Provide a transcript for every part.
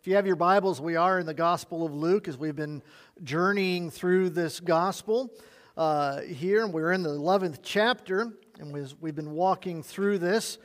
If you have your Bibles, we are in the Gospel of Luke as we've been journeying through this Gospel uh, here. And we're in the 11th chapter, and we've been walking through this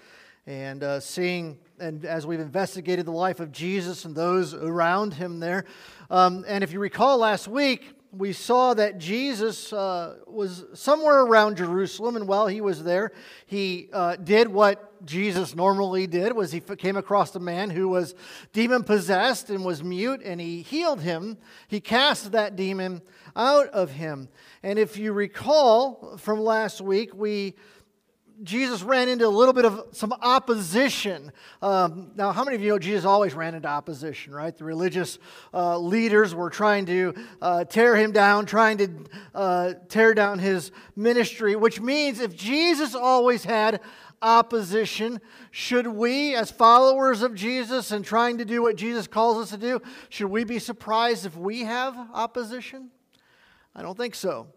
and uh, seeing, and as we've investigated the life of Jesus and those around him there. Um, and if you recall last week, we saw that Jesus uh, was somewhere around Jerusalem, and while he was there, he uh, did what Jesus normally did: was he came across a man who was demon possessed and was mute, and he healed him. He cast that demon out of him. And if you recall from last week, we Jesus ran into a little bit of some opposition. Um, now, how many of you know Jesus always ran into opposition, right? The religious uh, leaders were trying to uh, tear him down, trying to uh, tear down his ministry, which means if Jesus always had opposition, should we, as followers of Jesus and trying to do what Jesus calls us to do, should we be surprised if we have opposition? I don't think so.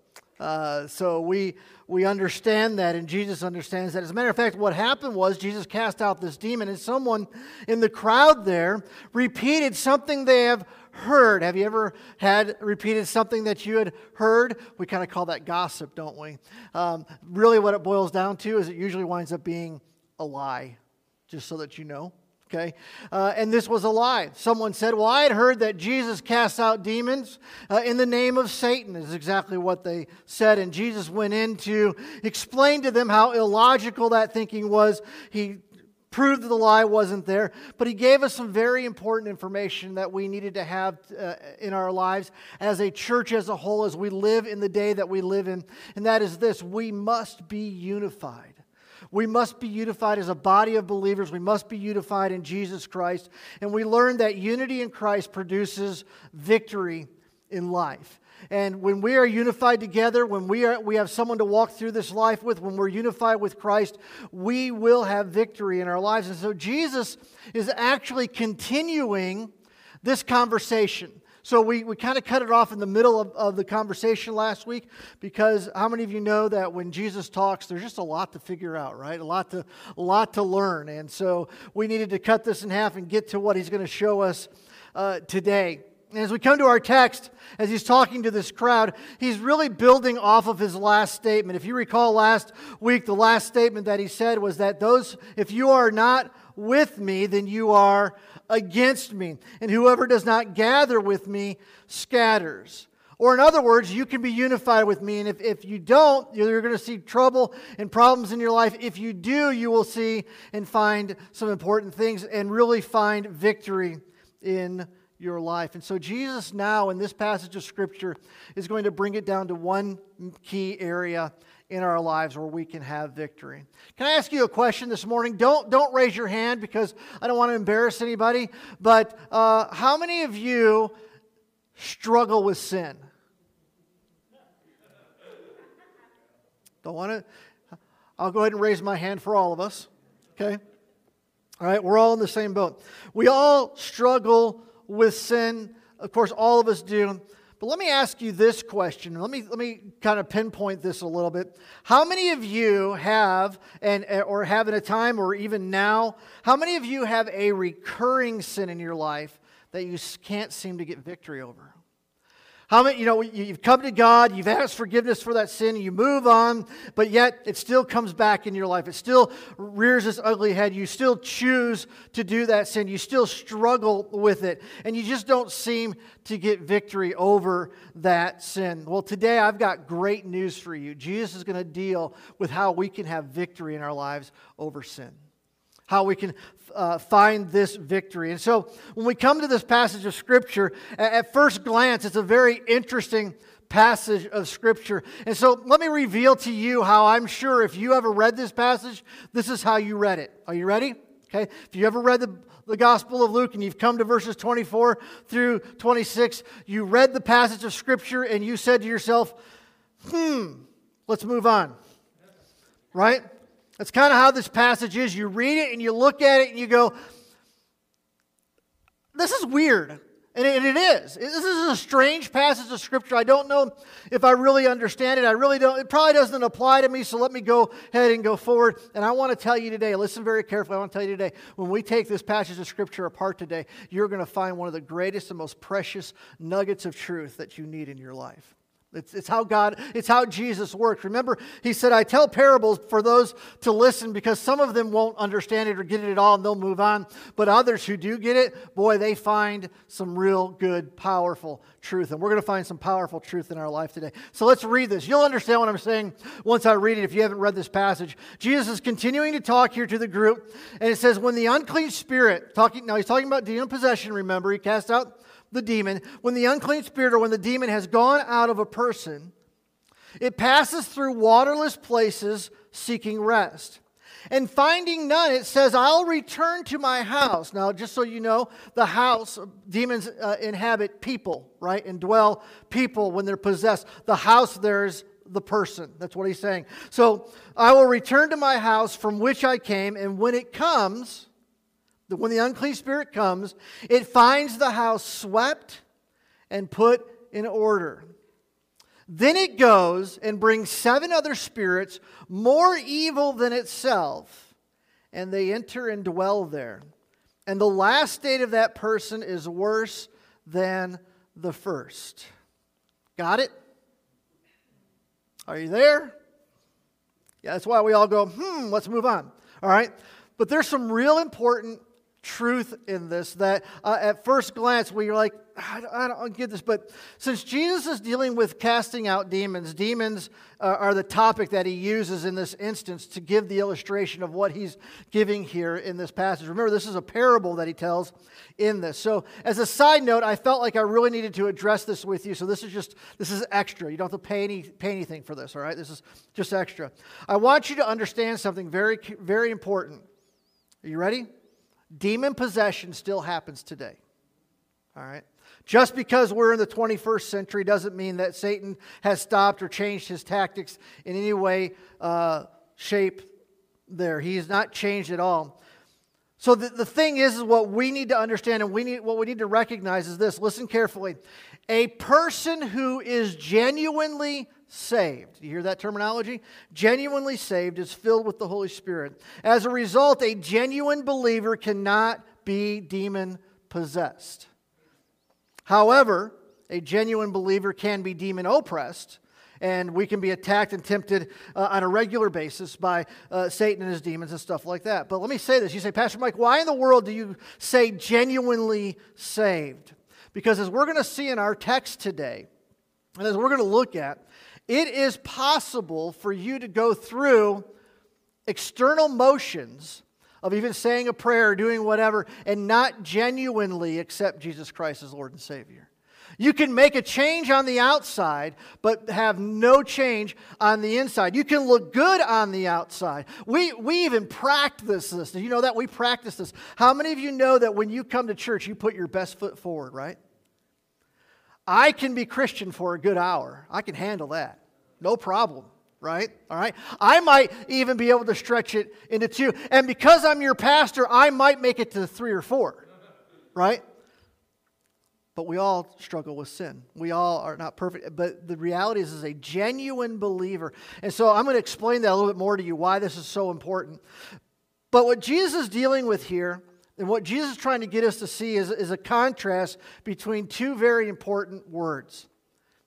Uh, so we we understand that, and Jesus understands that. As a matter of fact, what happened was Jesus cast out this demon, and someone in the crowd there repeated something they have heard. Have you ever had repeated something that you had heard? We kind of call that gossip, don't we? Um, really, what it boils down to is it usually winds up being a lie, just so that you know okay? Uh, and this was a lie. Someone said, Well, I had heard that Jesus casts out demons uh, in the name of Satan, is exactly what they said. And Jesus went in to explain to them how illogical that thinking was. He proved the lie wasn't there, but he gave us some very important information that we needed to have uh, in our lives as a church as a whole, as we live in the day that we live in. And that is this we must be unified. We must be unified as a body of believers. We must be unified in Jesus Christ. And we learn that unity in Christ produces victory in life. And when we are unified together, when we, are, we have someone to walk through this life with, when we're unified with Christ, we will have victory in our lives. And so Jesus is actually continuing this conversation. So we, we kind of cut it off in the middle of, of the conversation last week because how many of you know that when Jesus talks, there's just a lot to figure out, right? A lot to, a lot to learn. And so we needed to cut this in half and get to what he's going to show us uh, today. And as we come to our text, as he's talking to this crowd, he's really building off of his last statement. If you recall last week, the last statement that he said was that those, if you are not with me, then you are against me. And whoever does not gather with me scatters. Or, in other words, you can be unified with me. And if, if you don't, you're going to see trouble and problems in your life. If you do, you will see and find some important things and really find victory in your life. And so, Jesus now, in this passage of Scripture, is going to bring it down to one key area in our lives where we can have victory. Can I ask you a question this morning? Don't, don't raise your hand because I don't want to embarrass anybody, but uh, how many of you struggle with sin? Don't want to? I'll go ahead and raise my hand for all of us, okay? All right, we're all in the same boat. We all struggle with sin. Of course, all of us do. But let me ask you this question. Let me, let me kind of pinpoint this a little bit. How many of you have, and, or have in a time or even now, how many of you have a recurring sin in your life that you can't seem to get victory over? How many, you know, you've come to God, you've asked forgiveness for that sin, you move on, but yet it still comes back in your life. It still rears its ugly head. You still choose to do that sin. You still struggle with it, and you just don't seem to get victory over that sin. Well, today I've got great news for you. Jesus is going to deal with how we can have victory in our lives over sin how we can uh, find this victory. And so when we come to this passage of Scripture, at, first glance, it's a very interesting passage of Scripture. And so let me reveal to you how I'm sure if you ever read this passage, this is how you read it. Are you ready? Okay. If you ever read the, the Gospel of Luke and you've come to verses 24 through 26, you read the passage of Scripture and you said to yourself, hmm, let's move on. Right? That's kind of how this passage is. You read it and you look at it and you go, this is weird. And it is. This is a strange passage of Scripture. I don't know if I really understand it. I really don't. It probably doesn't apply to me, so let me go ahead and go forward. And I want to tell you today, listen very carefully. I want to tell you today, when we take this passage of Scripture apart today, you're going to find one of the greatest and most precious nuggets of truth that you need in your life. It's, it's how God, it's how Jesus works. Remember, he said, I tell parables for those to listen because some of them won't understand it or get it at all and they'll move on. But others who do get it, boy, they find some real good, powerful truth. And we're going to find some powerful truth in our life today. So let's read this. You'll understand what I'm saying once I read it if you haven't read this passage. Jesus is continuing to talk here to the group, and it says, When the unclean spirit, talking now he's talking about demon possession, remember, he cast out the demon, when the unclean spirit or when the demon has gone out of a person, it passes through waterless places seeking rest. And finding none, it says, I'll return to my house. Now, just so you know, the house, demons uh, inhabit people, right? And dwell people when they're possessed. The house there's the person. That's what he's saying. So I will return to my house from which I came, and when it comes, when the unclean spirit comes, it finds the house swept and put in order. Then it goes and brings seven other spirits more evil than itself, and they enter and dwell there. And the last state of that person is worse than the first. Got it? Are you there? Yeah, that's why we all go, hmm, let's move on. All right? But there's some real important truth in this that uh, at first glance we are like, I don't, I don't, get this. But since Jesus is dealing with casting out demons, demons uh, are the topic that he uses in this instance to give the illustration of what he's giving here in this passage. Remember, this is a parable that he tells in this. So, as a side note, I felt like I really needed to address this with you. So, this is just this is extra. You don't have to pay any pay anything for this. All right, this is just extra. I want you to understand something very very important. Are you ready? Demon possession still happens today. All right? Just because we're in the 21st century doesn't mean that Satan has stopped or changed his tactics in any way, uh, shape there. He has not changed at all. So the, the thing is, is what we need to understand and we need, what we need to recognize is this. Listen carefully. A person who is genuinely saved. You hear that terminology? Genuinely saved is filled with the Holy Spirit. As a result, a genuine believer cannot be demon possessed. However, a genuine believer can be demon oppressed, and we can be attacked and tempted uh, on a regular basis by uh, Satan and his demons and stuff like that. But let me say this. You say, Pastor Mike, why in the world do you say genuinely saved? Because as we're going to see in our text today, and as we're going to look at, it is possible for you to go through external motions of even saying a prayer, doing whatever, and not genuinely accept Jesus Christ as Lord and Savior. You can make a change on the outside, but have no change on the inside. You can look good on the outside. We, we even practice this. Do you know that? We practice this. How many of you know that when you come to church, you put your best foot forward, right? I can be Christian for a good hour. I can handle that. No problem, right? All right. I might even be able to stretch it into two. And because I'm your pastor, I might make it to three or four, right? But we all struggle with sin. We all are not perfect. But the reality is, as a genuine believer. And so I'm going to explain that a little bit more to you why this is so important. But what Jesus is dealing with here and what Jesus is trying to get us to see is, is a contrast between two very important words.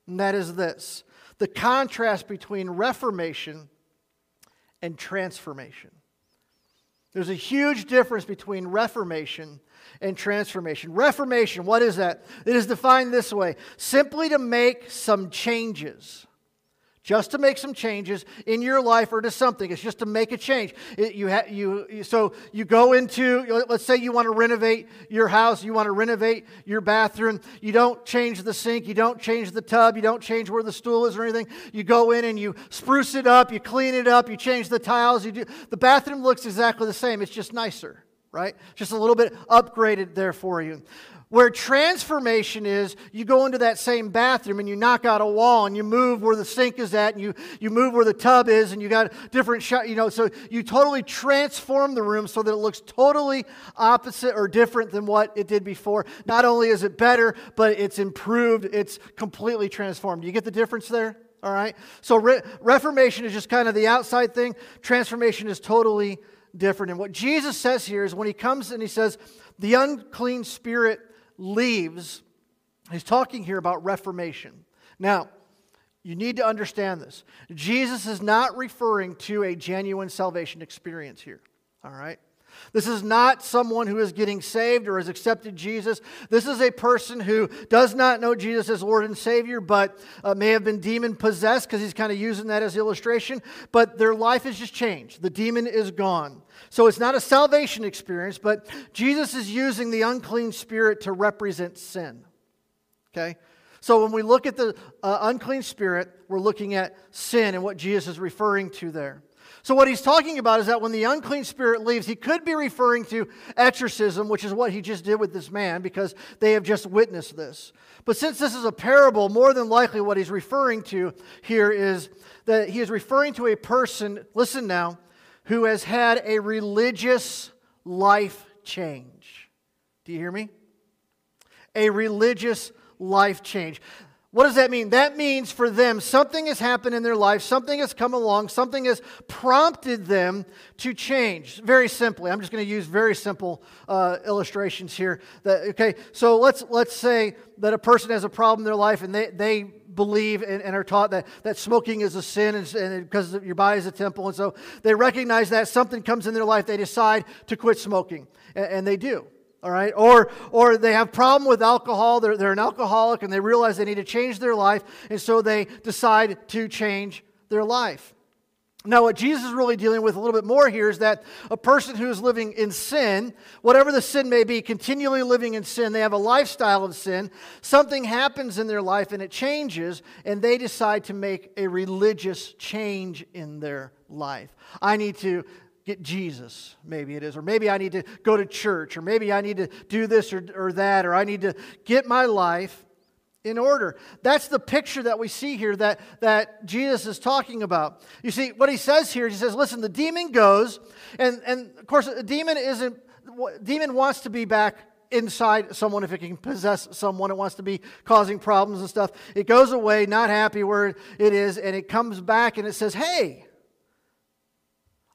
And that is this the contrast between reformation and transformation. There's a huge difference between reformation and transformation. Reformation, what is that? It is defined this way simply to make some changes just to make some changes in your life or to something. It's just to make a change. It, you, ha- you, so you go into, let's say you want to renovate your house, you want to renovate your bathroom. You don't change the sink, you don't change the tub, you don't change where the stool is or anything. You go in and you spruce it up, you clean it up, you change the tiles. You do, the bathroom looks exactly the same, it's just nicer, right? Just a little bit upgraded there for you. Where transformation is, you go into that same bathroom and you knock out a wall and you move where the sink is at and you, you move where the tub is and you got different shot, you know, so you totally transform the room so that it looks totally opposite or different than what it did before. Not only is it better, but it's improved, it's completely transformed. You get the difference there? All right? So re- reformation is just kind of the outside thing, transformation is totally different. And what Jesus says here is when he comes and he says, the unclean spirit leaves, he's talking here about reformation. Now, you need to understand this. Jesus is not referring to a genuine salvation experience here. All right? This is not someone who is getting saved or has accepted Jesus. This is a person who does not know Jesus as Lord and Savior, but uh, may have been demon possessed because he's kind of using that as illustration. But their life has just changed. The demon is gone. So it's not a salvation experience, but Jesus is using the unclean spirit to represent sin. Okay? So when we look at the uh, unclean spirit, we're looking at sin and what Jesus is referring to there. So, what he's talking about is that when the unclean spirit leaves, he could be referring to exorcism, which is what he just did with this man, because they have just witnessed this. But since this is a parable, more than likely what he's referring to here is that he is referring to a person, listen now, who has had a religious life change. Do you hear me? A religious life change. What does that mean? That means for them, something has happened in their life, something has come along, something has prompted them to change. Very simply, I'm just going to use very simple uh, illustrations here. That, okay, so let's, let's say that a person has a problem in their life and they, they believe and, and are taught that, that smoking is a sin and, and because your body is a temple. And so they recognize that something comes in their life, they decide to quit smoking, and, and they do all right? Or or they have problem with alcohol. They're, they're an alcoholic and they realize they need to change their life and so they decide to change their life. Now what jesus is really dealing with a little bit more here is that a person who is living in sin whatever the sin may be continually living in sin they have a lifestyle of sin something happens in their life and it changes and they decide to make a religious change in their life. I need to get Jesus, maybe it is. Or maybe I need to go to church, or maybe I need to do this or, or that, or I need to get my life in order. That's the picture that we see here that, that Jesus is talking about. You see, what he says here, he says, listen, the demon goes, and, and of course, a demon isn't, demon wants to be back inside someone if it can possess someone it wants to be causing problems and stuff it goes away not happy where it is and it comes back and it says hey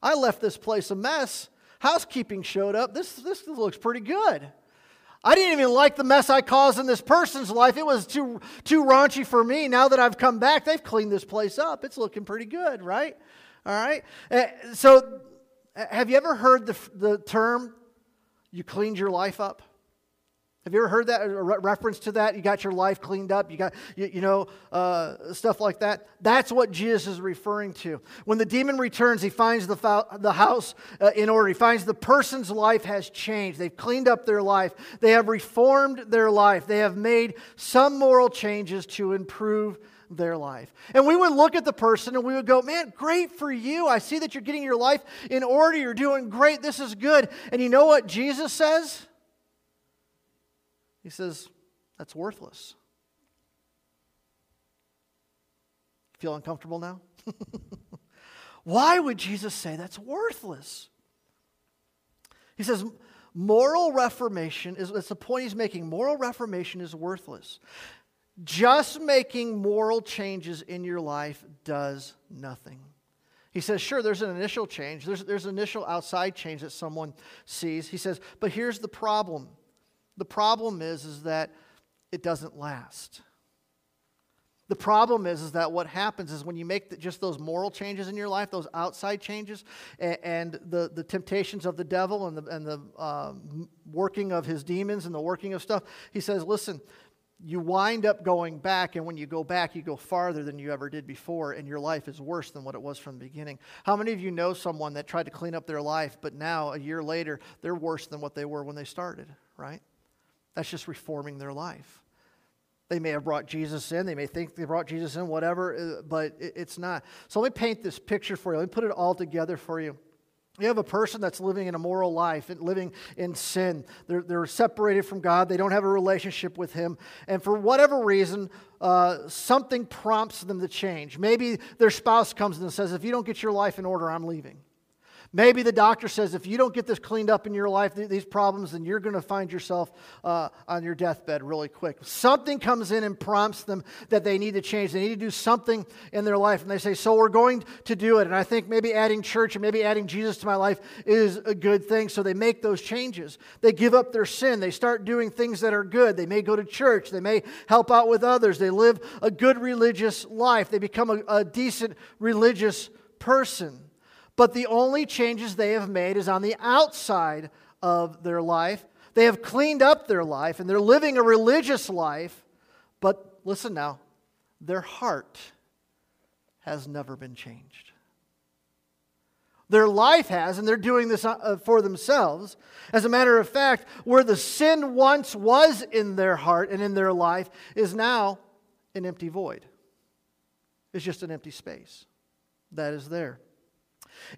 I left this place a mess. Housekeeping showed up. This, this looks pretty good. I didn't even like the mess I caused in this person's life. It was too, too raunchy for me. Now that I've come back, they've cleaned this place up. It's looking pretty good, right? All right. Uh, so, have you ever heard the, the term, you cleaned your life up? Have you ever heard that, re- reference to that? You got your life cleaned up, you got, you, you know, uh, stuff like that. That's what Jesus is referring to. When the demon returns, he finds the, fo- the house uh, in order. He finds the person's life has changed. They've cleaned up their life, they have reformed their life, they have made some moral changes to improve their life. And we would look at the person and we would go, Man, great for you. I see that you're getting your life in order. You're doing great. This is good. And you know what Jesus says? He says, That's worthless. Feel uncomfortable now? Why would Jesus say that's worthless? He says, moral reformation is that's the point he's making. Moral reformation is worthless. Just making moral changes in your life does nothing. He says, sure, there's an initial change, there's, there's an initial outside change that someone sees. He says, but here's the problem the problem is, is that it doesn't last. The problem is, is that what happens is when you make the, just those moral changes in your life, those outside changes, and, and the, the temptations of the devil and the, and the um, working of his demons and the working of stuff, he says, listen, you wind up going back, and when you go back, you go farther than you ever did before, and your life is worse than what it was from the beginning. How many of you know someone that tried to clean up their life, but now, a year later, they're worse than what they were when they started, right? That's just reforming their life. They may have brought Jesus in. They may think they brought Jesus in, whatever, uh, but it's not. So let me paint this picture for you. Let me put it all together for you. You have a person that's living an immoral life and living in sin. They're, they're separated from God. They don't have a relationship with Him. And for whatever reason, uh, something prompts them to change. Maybe their spouse comes in and says, If you don't get your life in order, I'm leaving. Maybe the doctor says if you don't get this cleaned up in your life, these problems, then you're going to find yourself uh, on your deathbed really quick. Something comes in and prompts them that they need to change. They need to do something in their life. And they say, So we're going to do it. And I think maybe adding church and maybe adding Jesus to my life is a good thing. So they make those changes. They give up their sin. They start doing things that are good. They may go to church. They may help out with others. They live a good religious life. They become a, a decent religious person but the only changes they have made is on the outside of their life. They have cleaned up their life and they're living a religious life, but listen now, their heart has never been changed. Their life has, and they're doing this uh, for themselves. As a matter of fact, where the sin once was in their heart and in their life is now an empty void. It's just an empty space that is there.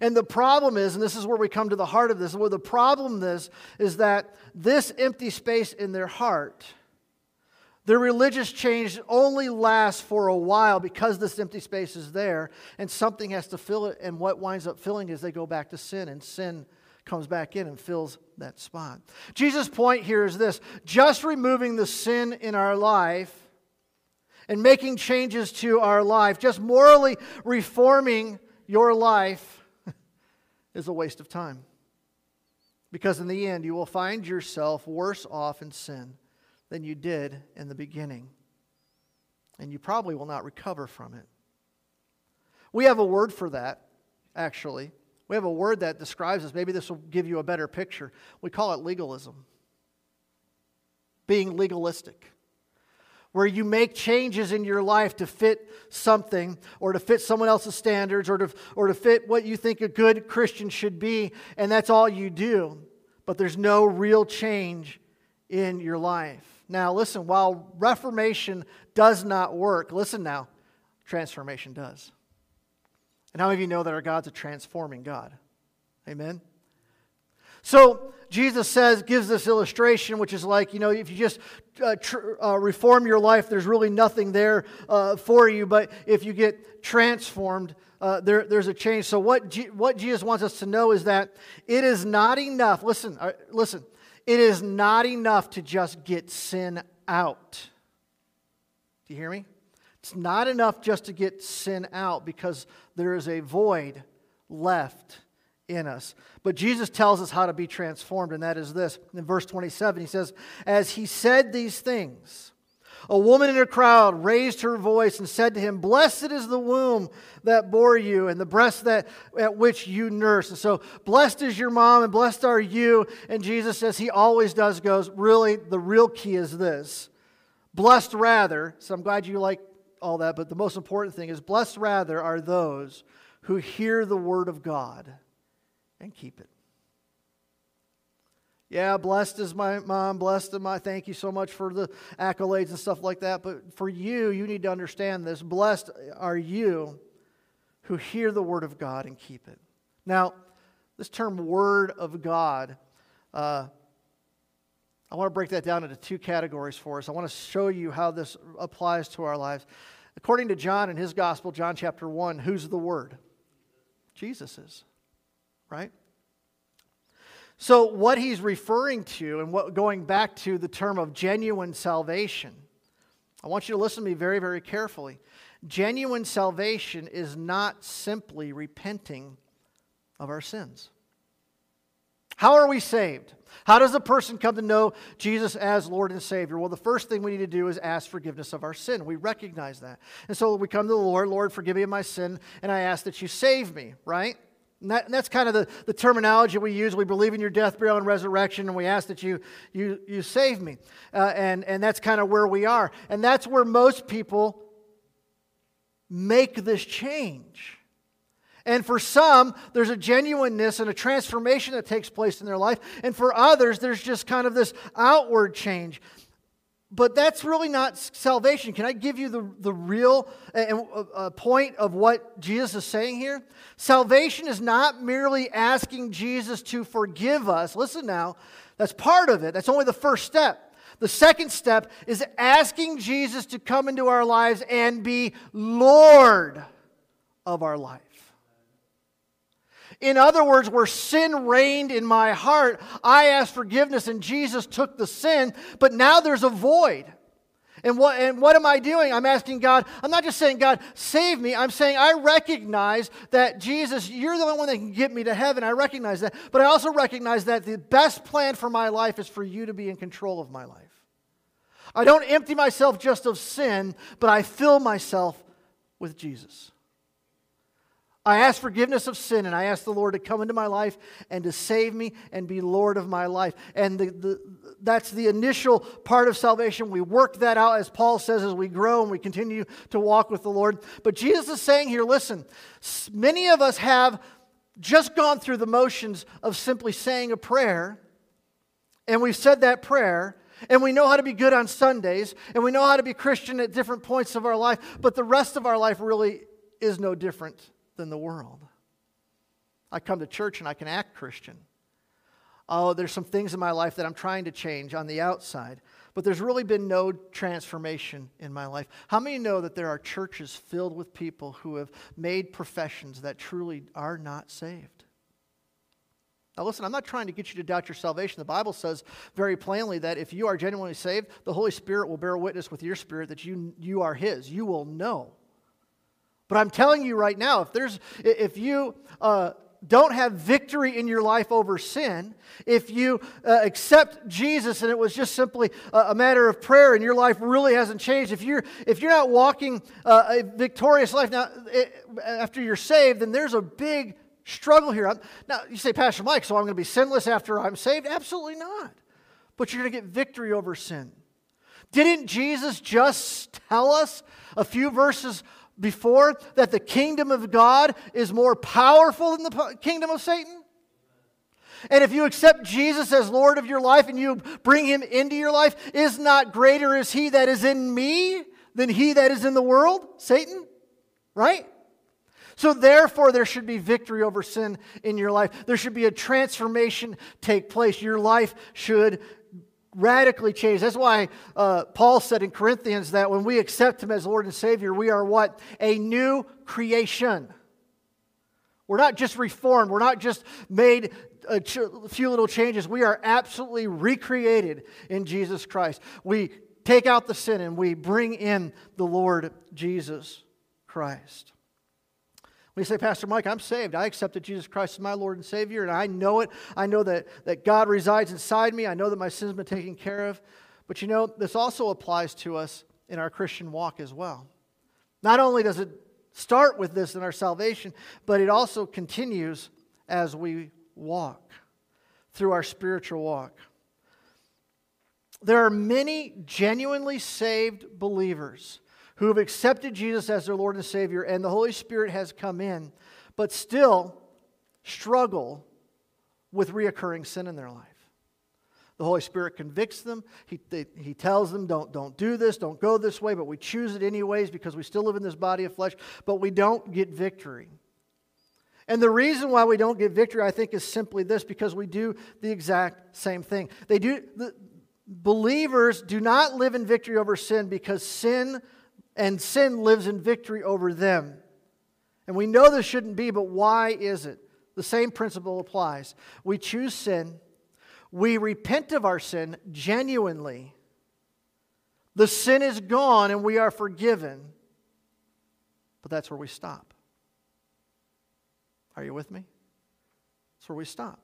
And the problem is, and this is where we come to the heart of this, where the problem is, is that this empty space in their heart, their religious change only lasts for a while because this empty space is there, and something has to fill it. And what winds up filling is they go back to sin, and sin comes back in and fills that spot. Jesus' point here is this just removing the sin in our life and making changes to our life, just morally reforming your life is a waste of time. Because in the end, you will find yourself worse off in sin than you did in the beginning. And you probably will not recover from it. We have a word for that, actually. We have a word that describes this. Maybe this will give you a better picture. We call it legalism, being legalistic where you make changes in your life to fit something or to fit someone else's standards or to, or to fit what you think a good Christian should be, and that's all you do. But there's no real change in your life. Now, listen, while reformation does not work, listen now, transformation does. And how many of you know that our God's a transforming God? Amen? So Jesus says, gives this illustration, which is like, you know, if you just uh, tr- uh, reform your life, there's really nothing there uh, for you. But if you get transformed, uh, there, there's a change. So what, G- what Jesus wants us to know is that it is not enough. Listen, uh, listen. It is not enough to just get sin out. Do you hear me? It's not enough just to get sin out because there is a void left in us. But Jesus tells us how to be transformed, and that is this. In verse 27, he says, As he said these things, a woman in a crowd raised her voice and said to him, Blessed is the womb that bore you and the breast that, at which you nursed. And so, blessed is your mom and blessed are you. And Jesus says, He always does, goes, Really, the real key is this. Blessed rather, so I'm glad you like all that, but the most important thing is, blessed rather are those who hear the word of God and keep it. Yeah, blessed is my mom, blessed is I. thank you so much for the accolades and stuff like that. But for you, you need to understand this. Blessed are you who hear the word of God and keep it. Now, this term word of God, uh, I want to break that down into two categories for us. I want to show you how this applies to our lives. According to John in his gospel, John chapter 1, who's the word? Jesus is right? So, what he's referring to, and what, going back to the term of genuine salvation, I want you to listen to me very, very carefully. Genuine salvation is not simply repenting of our sins. How are we saved? How does a person come to know Jesus as Lord and Savior? Well, the first thing we need to do is ask forgiveness of our sin. We recognize that. And so we come to the Lord, Lord, forgive me of my sin, and I ask that you save me, right? And, that, and that's kind of the, the terminology we use. We believe in your death, burial, and resurrection, and we ask that you, you, you save me. Uh, and, and that's kind of where we are. And that's where most people make this change. And for some, there's a genuineness and a transformation that takes place in their life. And for others, there's just kind of this outward change. But that's really not salvation. Can I give you the, the real uh, point of what Jesus is saying here? Salvation is not merely asking Jesus to forgive us. Listen now, that's part of it. That's only the first step. The second step is asking Jesus to come into our lives and be Lord of our life. In other words, where sin reigned in my heart, I asked forgiveness and Jesus took the sin, but now there's a void. And what, and what am I doing? I'm asking God, I'm not just saying, God, save me. I'm saying, I recognize that Jesus, you're the only one that can get me to heaven. I recognize that. But I also recognize that the best plan for my life is for you to be in control of my life. I don't empty myself just of sin, but I fill myself with Jesus. I ask forgiveness of sin and I ask the Lord to come into my life and to save me and be Lord of my life. And the, the, that's the initial part of salvation. We work that out, as Paul says, as we grow and we continue to walk with the Lord. But Jesus is saying here listen, many of us have just gone through the motions of simply saying a prayer, and we've said that prayer. And we know how to be good on Sundays, and we know how to be Christian at different points of our life, but the rest of our life really is no different than the world. I come to church and I can act Christian. Oh, there's some things in my life that I'm trying to change on the outside, but there's really been no transformation in my life. How many know that there are churches filled with people who have made professions that truly are not saved? Now, listen, I'm not trying to get you to doubt your salvation. The Bible says very plainly that if you are genuinely saved, the Holy Spirit will bear witness with your spirit that you, you are His. You will know. But I'm telling you right now, if there's, if you uh, don't have victory in your life over sin, if you uh, accept Jesus and it was just simply a, a, matter of prayer and your life really hasn't changed, if you're if you're not walking uh, a victorious life now it, after you're saved, then there's a big struggle here. Now you say, Pastor Mike, so I'm going to be sinless after I'm saved? Absolutely not. But you're going to get victory over sin. Didn't Jesus just tell us a few verses before that the kingdom of God is more powerful than the kingdom of Satan? And if you accept Jesus as Lord of your life and you bring him into your life, is not greater is he that is in me than he that is in the world? Satan? Right? So, therefore, there should be victory over sin in your life. There should be a transformation take place. Your life should radically changed. That's why uh, Paul said in Corinthians that when we accept Him as Lord and Savior, we are what? A new creation. We're not just reformed, we're not just made a few little changes. We are absolutely recreated in Jesus Christ. We take out the sin and we bring in the Lord Jesus Christ. You say, Pastor Mike, I'm saved. I accepted Jesus Christ as my Lord and Savior, and I know it. I know that, that God resides inside me. I know that my sins have been taken care of. But you know, this also applies to us in our Christian walk as well. Not only does it start with this in our salvation, but it also continues as we walk through our spiritual walk. There are many genuinely saved believers who have accepted Jesus as their Lord and Savior, and the Holy Spirit has come in, but still struggle with reoccurring sin in their life. The Holy Spirit convicts them. He, they, he tells them, don't, don't do this, don't go this way, but we choose it anyways because we still live in this body of flesh, but we don't get victory. And the reason why we don't get victory, I think, is simply this because we do the exact same thing. They do, the, believers do not live in victory over sin because sin and sin lives in victory over them. And we know this shouldn't be, but why is it? The same principle applies. We choose sin, we repent of our sin genuinely. The sin is gone and we are forgiven. But that's where we stop. Are you with me? That's where we stop.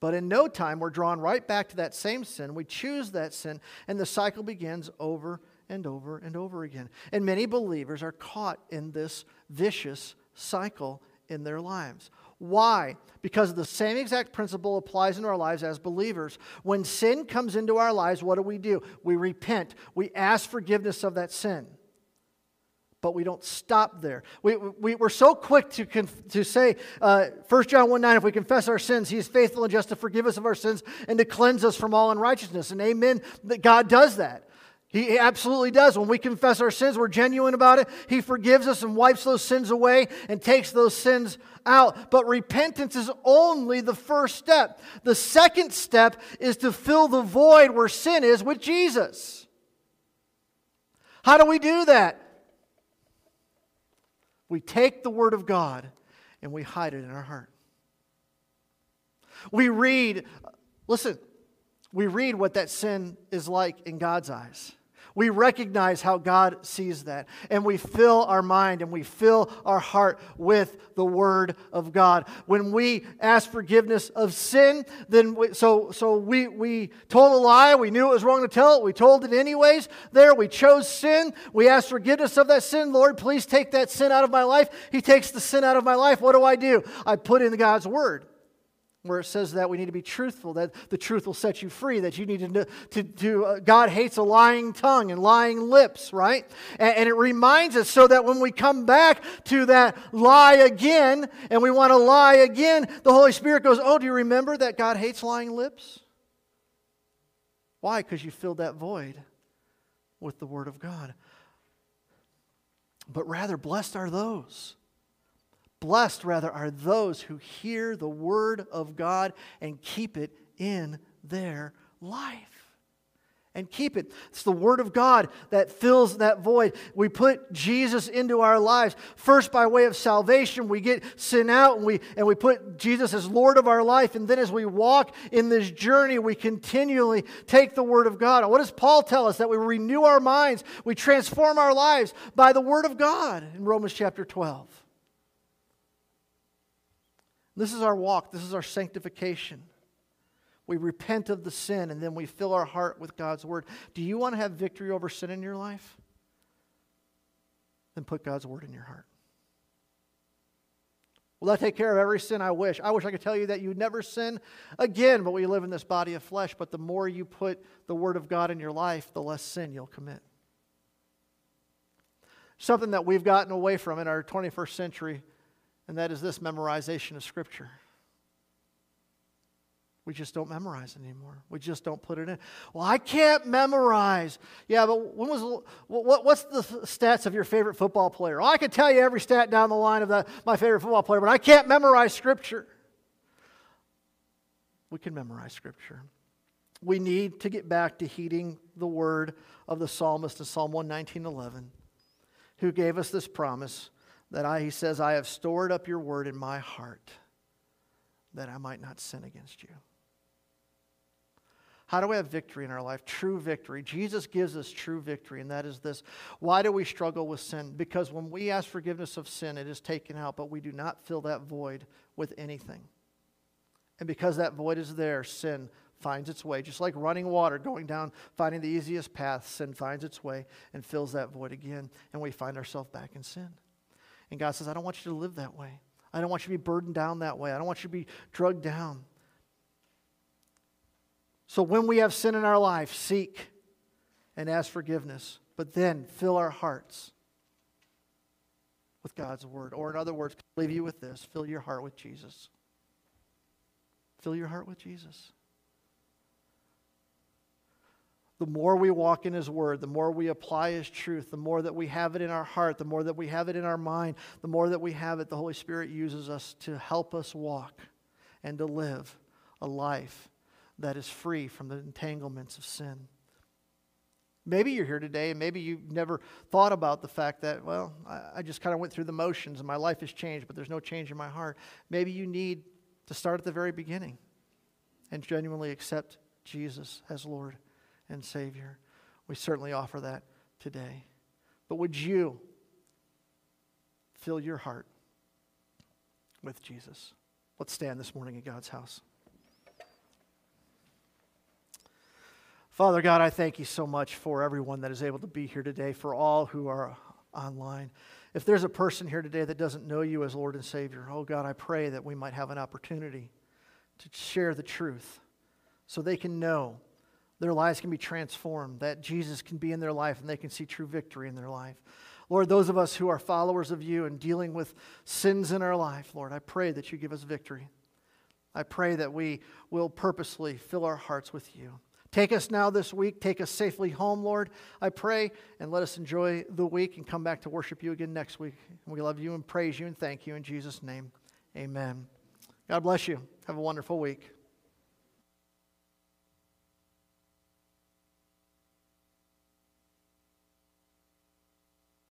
But in no time, we're drawn right back to that same sin. We choose that sin, and the cycle begins over and over and over again. And many believers are caught in this vicious cycle in their lives. Why? Because the same exact principle applies in our lives as believers. When sin comes into our lives, what do we do? We repent, we ask forgiveness of that sin. But we don't stop there. We, we, we're so quick to, conf, to say, uh, 1 John 1 9, if we confess our sins, He is faithful and just to forgive us of our sins and to cleanse us from all unrighteousness. And amen, that God does that. He absolutely does. When we confess our sins, we're genuine about it. He forgives us and wipes those sins away and takes those sins out. But repentance is only the first step. The second step is to fill the void where sin is with Jesus. How do we do that? We take the Word of God and we hide it in our heart. We read, listen, we read what that sin is like in God's eyes. We recognize how God sees that. And we fill our mind and we fill our heart with the Word of God. When we ask forgiveness of sin, then we, so, so we, we told a lie. We knew it was wrong to tell it. We told it anyways. There, we chose sin. We asked forgiveness of that sin. Lord, please take that sin out of my life. He takes the sin out of my life. What do I do? I put in God's Word where it says that we need to be truthful, that the truth will set you free, that you need to, to, to uh, God hates a lying tongue and lying lips, right? And, and, it reminds us so that when we come back to that lie again and we want to lie again, the Holy Spirit goes, Oh, do you remember that God hates lying lips? Why? Because you filled that void with the Word of God. But rather, blessed are those Blessed, rather, are those who hear the word of God and keep it in their life. And keep it. It's the word of God that fills that void. We put Jesus into our lives. First, by way of salvation, we get sin out and we, and we put Jesus as Lord of our life. And then, as we walk in this journey, we continually take the word of God. What does Paul tell us? That we renew our minds, we transform our lives by the word of God in Romans chapter 12. This is our walk, this is our sanctification. We repent of the sin and then we fill our heart with God's word. Do you want to have victory over sin in your life? Then put God's word in your heart. Will that take care of every sin? I wish. I wish I could tell you that you never sin again, but we live in this body of flesh. But the more you put the Word of God in your life, the less sin you'll commit. Something that we've gotten away from in our 21st century and that is this memorization of Scripture. We just don't memorize anymore. We just don't put it in. Well, I can't memorize. Yeah, but when was what, what's the stats of your favorite football player? Well, I can tell you every stat down the line of the, my favorite football player, but I can't memorize Scripture. We can memorize Scripture. We need to get back to heeding the word of the psalmist in Psalm 119.11, who gave us this promise that I, he says, I have stored up your word in my heart that I might not sin against you. How do we have victory in our life? True victory. Jesus gives us true victory, and that is this. Why do we struggle with sin? Because when we ask forgiveness of sin, it is taken out, but we do not fill that void with anything. And because that void is there, sin finds its way. Just like running water, going down, finding the easiest path, sin finds its way and fills that void again, and we find ourselves back in sin. And God says, I don't want you to live that way. I don't want you to be burdened down that way. I don't want you to be drugged down. So when we have sin in our life, seek and ask forgiveness, but then fill our hearts with God's word. Or, in other words, leave you with this fill your heart with Jesus. Fill your heart with Jesus the more we walk in His Word, the more we apply His truth, the more that we have it in our heart, the more that we have it in our mind, the more that we have it, the Holy Spirit uses us to help us walk and to live a life that is free from the entanglements of sin. Maybe you're here today and maybe you've never thought about the fact that, well, I, just kind of went through the motions and my life has changed, but there's no change in my heart. Maybe you need to start at the very beginning and genuinely accept Jesus as Lord and Savior. We certainly offer that today. But would you fill your heart with Jesus? Let's stand this morning at God's house. Father God, I thank you so much for everyone that is able to be here today, for all who are online. If there's a person here today that doesn't know you as Lord and Savior, oh God, I pray that we might have an opportunity to share the truth so they can know their lives can be transformed, that Jesus can be in their life and they can see true victory in their life. Lord, those of us who are followers of you and dealing with sins in our life, Lord, I pray that you give us victory. I pray that we will purposely fill our hearts with you. Take us now this week. Take us safely home, Lord. I pray, and let us enjoy the week and come back to worship you again next week. We love you and praise you and thank you in Jesus' name. Amen. God bless you. Have a wonderful week.